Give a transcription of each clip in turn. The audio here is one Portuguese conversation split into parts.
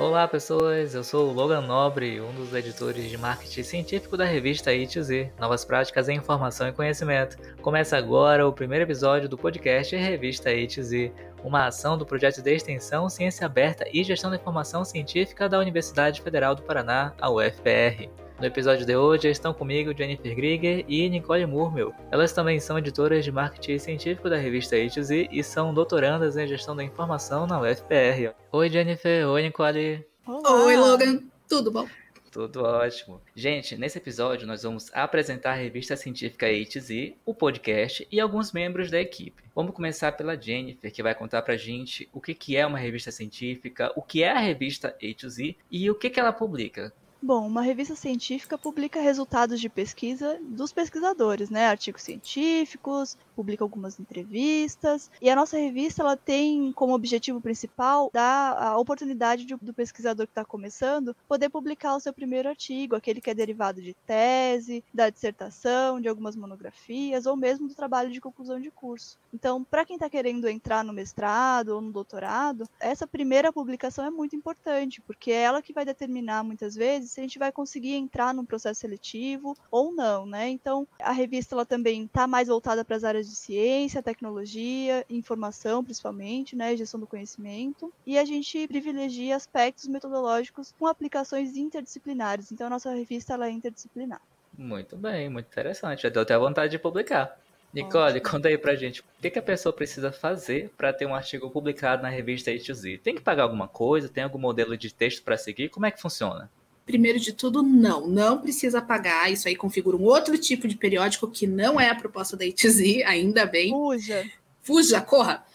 Olá pessoas, eu sou o Logan Nobre, um dos editores de marketing científico da revista I2Z, Novas Práticas em Informação e Conhecimento. Começa agora o primeiro episódio do podcast Revista I2Z, uma ação do projeto de extensão Ciência Aberta e Gestão da Informação Científica da Universidade Federal do Paraná, a UFPR. No episódio de hoje estão comigo Jennifer Grieger e Nicole Murmel. Elas também são editoras de marketing científico da revista A2Z e são doutorandas em gestão da informação na UFPR. Oi Jennifer, oi Nicole. Olá. Oi Logan, tudo bom? Tudo ótimo. Gente, nesse episódio nós vamos apresentar a revista científica A2Z, o podcast e alguns membros da equipe. Vamos começar pela Jennifer, que vai contar pra gente o que é uma revista científica, o que é a revista A2Z e o que ela publica. Bom, uma revista científica publica resultados de pesquisa dos pesquisadores, né? Artigos científicos, publica algumas entrevistas. E a nossa revista ela tem como objetivo principal dar a oportunidade de, do pesquisador que está começando poder publicar o seu primeiro artigo, aquele que é derivado de tese, da dissertação, de algumas monografias ou mesmo do trabalho de conclusão de curso. Então, para quem está querendo entrar no mestrado ou no doutorado, essa primeira publicação é muito importante, porque é ela que vai determinar muitas vezes se a gente vai conseguir entrar num processo seletivo ou não, né? Então, a revista ela também está mais voltada para as áreas de ciência, tecnologia, informação, principalmente, né, gestão do conhecimento, e a gente privilegia aspectos metodológicos com aplicações interdisciplinares. Então, a nossa revista ela é interdisciplinar. Muito bem, muito interessante. Já deu até vontade de publicar. Nicole, Ótimo. conta aí pra gente, o que, que a pessoa precisa fazer para ter um artigo publicado na revista A2Z? Tem que pagar alguma coisa? Tem algum modelo de texto para seguir? Como é que funciona? Primeiro de tudo, não, não precisa pagar. Isso aí configura um outro tipo de periódico que não é a proposta da ITZ, ainda bem. Fuja. Fuja, corra.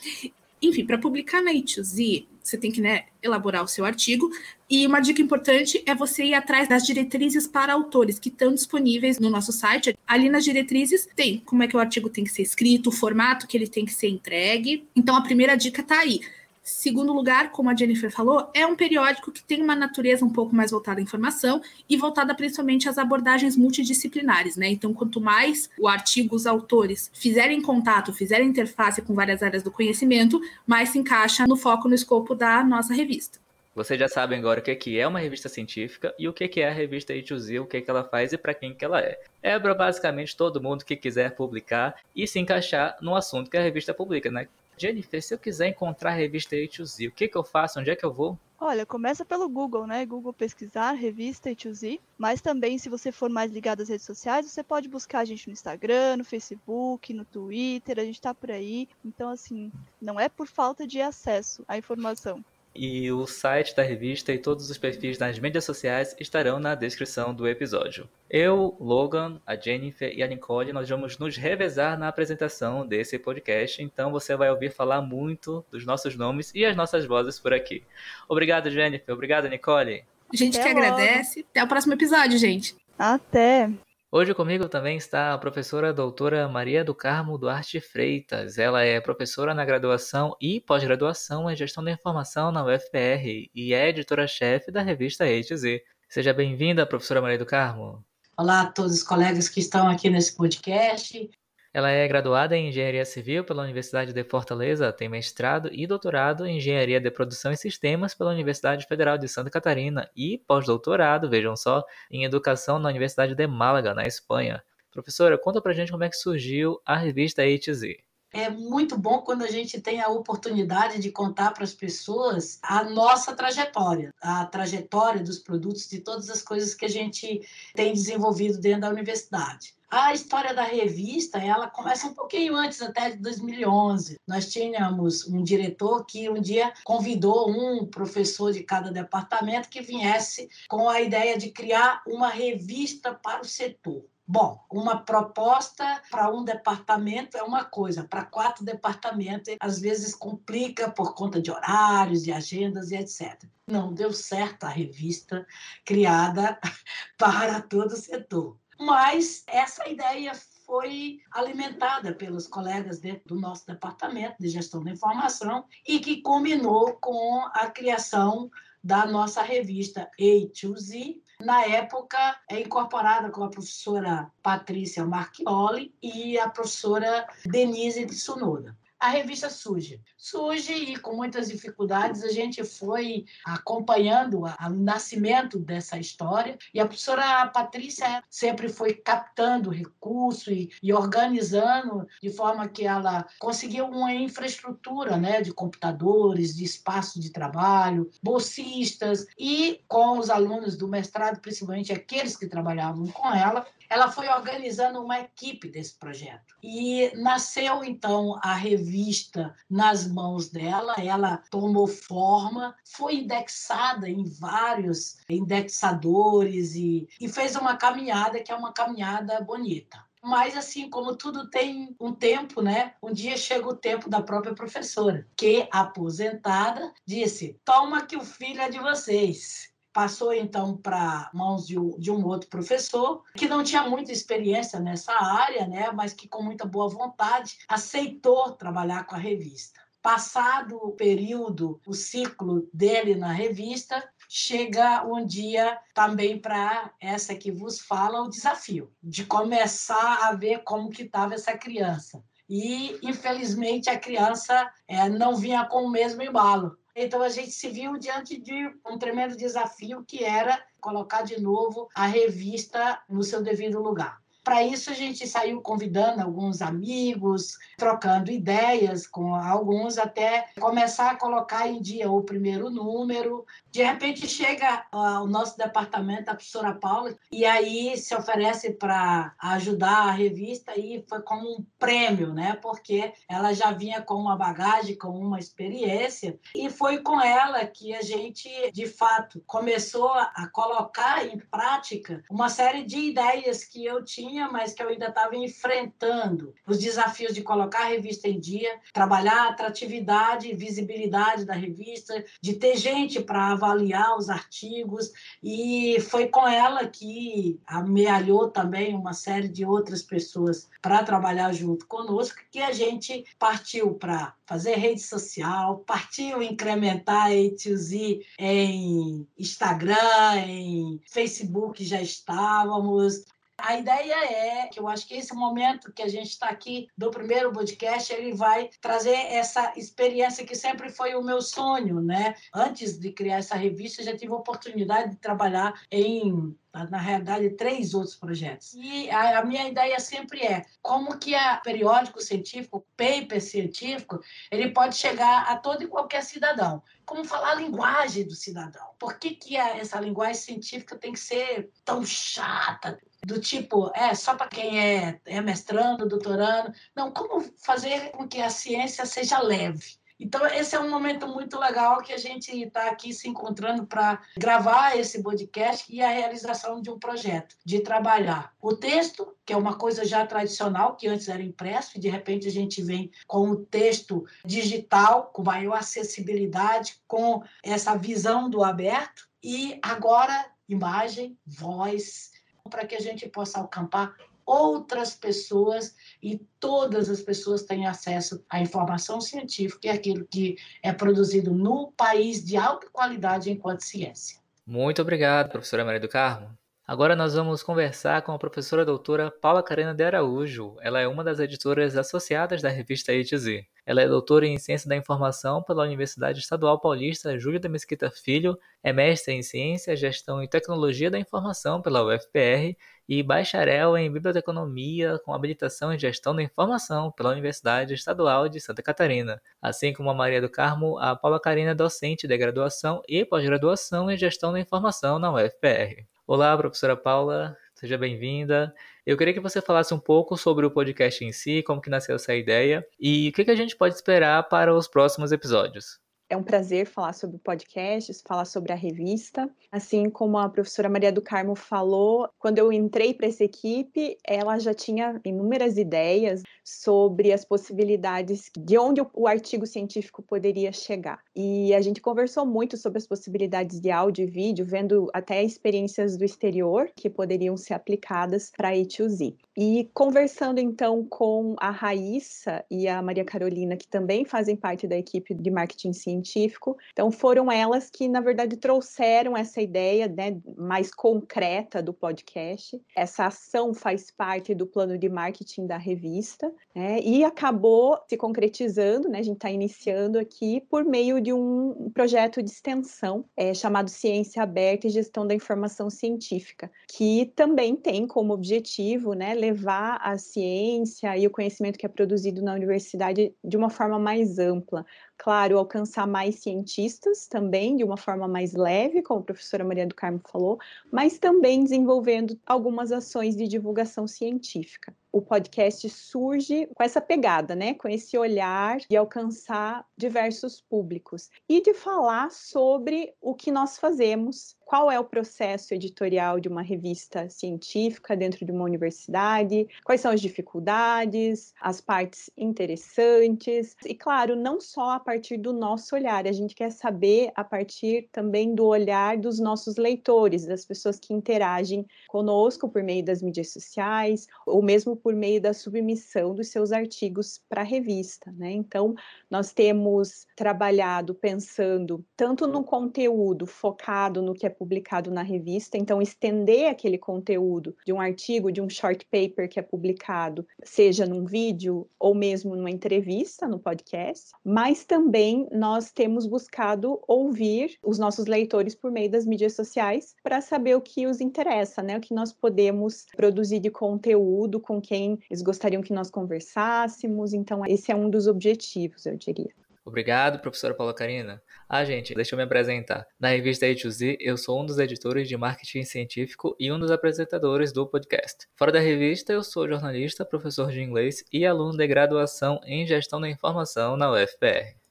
Enfim, para publicar na ITZ, você tem que né, elaborar o seu artigo. E uma dica importante é você ir atrás das diretrizes para autores que estão disponíveis no nosso site. Ali nas diretrizes tem como é que o artigo tem que ser escrito, o formato que ele tem que ser entregue. Então a primeira dica está aí Segundo lugar, como a Jennifer falou, é um periódico que tem uma natureza um pouco mais voltada à informação e voltada principalmente às abordagens multidisciplinares, né? Então, quanto mais o artigo, os autores fizerem contato, fizerem interface com várias áreas do conhecimento, mais se encaixa no foco, no escopo da nossa revista. Vocês já sabem agora o que é uma revista científica e o que é a revista A2Z, o que ela faz e para quem que ela é. É para basicamente todo mundo que quiser publicar e se encaixar no assunto que a revista publica, né? Jennifer, se eu quiser encontrar a revista A2Z, o que, que eu faço? Onde é que eu vou? Olha, começa pelo Google, né? Google pesquisar revista A2Z, mas também se você for mais ligado às redes sociais, você pode buscar a gente no Instagram, no Facebook, no Twitter, a gente tá por aí. Então, assim, não é por falta de acesso à informação e o site da revista e todos os perfis nas mídias sociais estarão na descrição do episódio. Eu, Logan, a Jennifer e a Nicole, nós vamos nos revezar na apresentação desse podcast, então você vai ouvir falar muito dos nossos nomes e as nossas vozes por aqui. Obrigado, Jennifer. Obrigado, Nicole. A gente Até que logo. agradece. Até o próximo episódio, gente. Até. Hoje comigo também está a professora doutora Maria do Carmo Duarte Freitas. Ela é professora na graduação e pós-graduação em Gestão da Informação na UFPR e é editora-chefe da revista EITZ. Seja bem-vinda, professora Maria do Carmo. Olá a todos os colegas que estão aqui nesse podcast. Ela é graduada em Engenharia Civil pela Universidade de Fortaleza, tem mestrado e doutorado em Engenharia de Produção e Sistemas pela Universidade Federal de Santa Catarina e pós-doutorado, vejam só, em Educação na Universidade de Málaga, na Espanha. Professora, conta pra gente como é que surgiu a revista HZ. É muito bom quando a gente tem a oportunidade de contar para as pessoas a nossa trajetória, a trajetória dos produtos, de todas as coisas que a gente tem desenvolvido dentro da universidade. A história da revista, ela começa um pouquinho antes, até de 2011. Nós tínhamos um diretor que um dia convidou um professor de cada departamento que viesse com a ideia de criar uma revista para o setor. Bom, uma proposta para um departamento é uma coisa, para quatro departamentos às vezes complica por conta de horários, de agendas e etc. Não deu certo a revista criada para todo o setor. Mas essa ideia foi alimentada pelos colegas do nosso departamento de gestão da informação e que combinou com a criação da nossa revista A2Z, na época é incorporada com a professora Patrícia Marchioli e a professora Denise de Sonoda. A revista surge. Surge e com muitas dificuldades a gente foi acompanhando o nascimento dessa história e a professora Patrícia sempre foi captando recursos e, e, organizando de forma que ela conseguiu uma infraestrutura né, de computadores, de espaço de trabalho, bolsistas e com os alunos do mestrado, principalmente aqueles que trabalhavam com ela, ela foi organizando uma equipe desse projeto. E nasceu, então, a revista nas mãos dela, ela tomou forma, foi indexada em vários indexadores e, e fez uma caminhada que é uma caminhada bonita. Mas, assim, como tudo tem um tempo, né? Um dia chega o tempo da própria professora, que, aposentada, disse: Toma que o filho é de vocês passou então para mãos de, um outro professor que não tinha muita experiência nessa área, né, mas que com muita boa vontade aceitou trabalhar com a revista. Passado o período, o ciclo dele na revista, chega um dia também para essa que vos fala o desafio de começar a ver como que estava essa criança. E infelizmente a criança é, não vinha com o mesmo embalo então a gente se viu diante de um tremendo desafio que era colocar de novo a revista no seu devido lugar. Para isso, a gente saiu convidando alguns amigos, trocando ideias com alguns, até começar a colocar em dia o primeiro número. De repente, chega o nosso departamento, a professora Paula, e aí se oferece para ajudar a revista, e foi como um prêmio, né? porque ela já vinha com uma bagagem, com uma experiência, e foi com ela que a gente, de fato, começou a colocar em prática uma série de ideias que eu tinha mas que eu ainda estava enfrentando os desafios de colocar a revista em dia, trabalhar a atratividade e visibilidade da revista, de ter gente para avaliar os artigos, e foi com ela que amealhou também uma série de outras pessoas para trabalhar junto conosco, que a gente partiu para fazer rede social, partiu incrementar a A2Z em Instagram, em Facebook já estávamos, a ideia é que eu acho que esse momento que a gente está aqui do primeiro podcast, ele vai trazer essa experiência que sempre foi o meu sonho, né? Antes de criar essa revista, eu já tive a oportunidade de trabalhar em na realidade, três outros projetos. E a, a, minha ideia sempre é como que a periódico científico, paper científico, ele pode chegar a todo e qualquer cidadão. Como falar a linguagem do cidadão. Por que, que a, essa linguagem científica tem que ser tão chata? do tipo, é só para quem é, é mestrando, doutorando. Não, como fazer com que a ciência seja leve? Então, esse é um momento muito legal que a gente está aqui se encontrando para gravar esse podcast e a realização de um projeto, de trabalhar o texto, que é uma coisa já tradicional, que antes era impresso, e de repente a gente vem com o texto digital, com maior acessibilidade, com essa visão do aberto, e agora imagem, voz, para que a gente possa alcançar outras pessoas e todas as pessoas têm acesso à informação científica e aquilo que é produzido no país de alta qualidade enquanto ciência. Muito obrigado, professora Maria do Carmo. Agora nós vamos conversar com a professora doutora Paula Carina de Araújo. Ela é uma das editoras associadas da revista ITZ. Ela é doutora em Ciência da Informação pela Universidade Estadual Paulista Júlio da Mesquita Filho, é mestre em Ciência, Gestão e Tecnologia da Informação pela UFPR e bacharel em Biblioteconomia com habilitação em Gestão da Informação pela Universidade Estadual de Santa Catarina. Assim como a Maria do Carmo, a Paula Carina é docente de graduação e pós-graduação em Gestão da Informação na UFPR. Olá, professora Paula, seja bem-vinda. Eu queria que você falasse um pouco sobre o podcast em si, como que nasceu essa ideia e o que a gente pode esperar para os próximos episódios. É um prazer falar sobre o podcast, falar sobre a revista. Assim como a professora Maria do Carmo falou, quando eu entrei para essa equipe, ela já tinha inúmeras ideias sobre as possibilidades de onde o artigo científico poderia chegar. E a gente conversou muito sobre as possibilidades de áudio e vídeo, vendo até experiências do exterior que poderiam ser aplicadas para a E2Z. E conversando então com a Raíssa e a Maria Carolina, que também fazem parte da equipe de marketing sim científico. Então, foram elas que, na verdade, trouxeram essa ideia né, mais concreta do podcast. Essa ação faz parte do plano de marketing da revista né, e acabou se concretizando, né, a gente está iniciando aqui, por meio de um projeto de extensão é, chamado Ciência Aberta e Gestão da Informação Científica, que também tem como objetivo né, levar a ciência e o conhecimento que é produzido na universidade de uma forma mais ampla, claro, alcançar mais cientistas também, de uma forma mais leve, como a professora Maria do Carmo falou, mas também desenvolvendo algumas ações de divulgação científica. O podcast surge com essa pegada, né? Com esse olhar de alcançar diversos públicos e de falar sobre o que nós fazemos qual é o processo editorial de uma revista científica dentro de uma universidade, quais são as dificuldades, as partes interessantes, e claro, não só a partir do nosso olhar, a gente quer saber a partir também do olhar dos nossos leitores, das pessoas que interagem conosco por meio das mídias sociais, ou mesmo por meio da submissão dos seus artigos para a revista, né? Então, nós temos trabalhado pensando tanto no conteúdo focado no que é publicado na revista, então estender aquele conteúdo de um artigo, de um short paper que é publicado, seja num vídeo ou mesmo numa entrevista no podcast, mas também nós temos buscado ouvir os nossos leitores por meio das mídias sociais para saber o que os interessa, né? O que nós podemos produzir de conteúdo com quem eles gostariam que nós conversássemos. Então, esse é um dos objetivos, eu diria. Obrigado, professora Paula Karina. Ah, gente, deixa eu me apresentar. Na revista A2Z, eu sou um dos editores de marketing científico e um dos apresentadores do podcast. Fora da revista, eu sou jornalista, professor de inglês e aluno de graduação em gestão da informação na UFPR.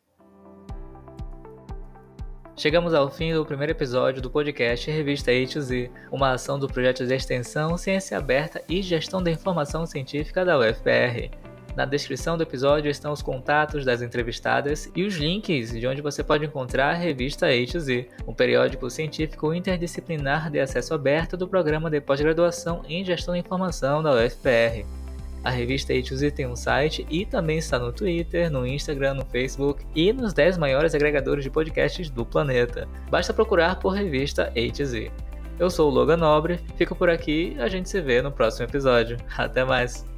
Chegamos ao fim do primeiro episódio do podcast Revista A2Z, uma ação do projeto de extensão Ciência Aberta e Gestão da Informação Científica da UFPR. Na descrição do episódio estão os contatos das entrevistadas e os links de onde você pode encontrar a revista A2Z, um periódico científico interdisciplinar de acesso aberto do programa de pós-graduação em Gestão da Informação da UFPR. A revista A2Z tem um site e também está no Twitter, no Instagram, no Facebook e nos 10 maiores agregadores de podcasts do planeta. Basta procurar por revista A2Z. Eu sou o Logan Nobre, fico por aqui a gente se vê no próximo episódio. Até mais!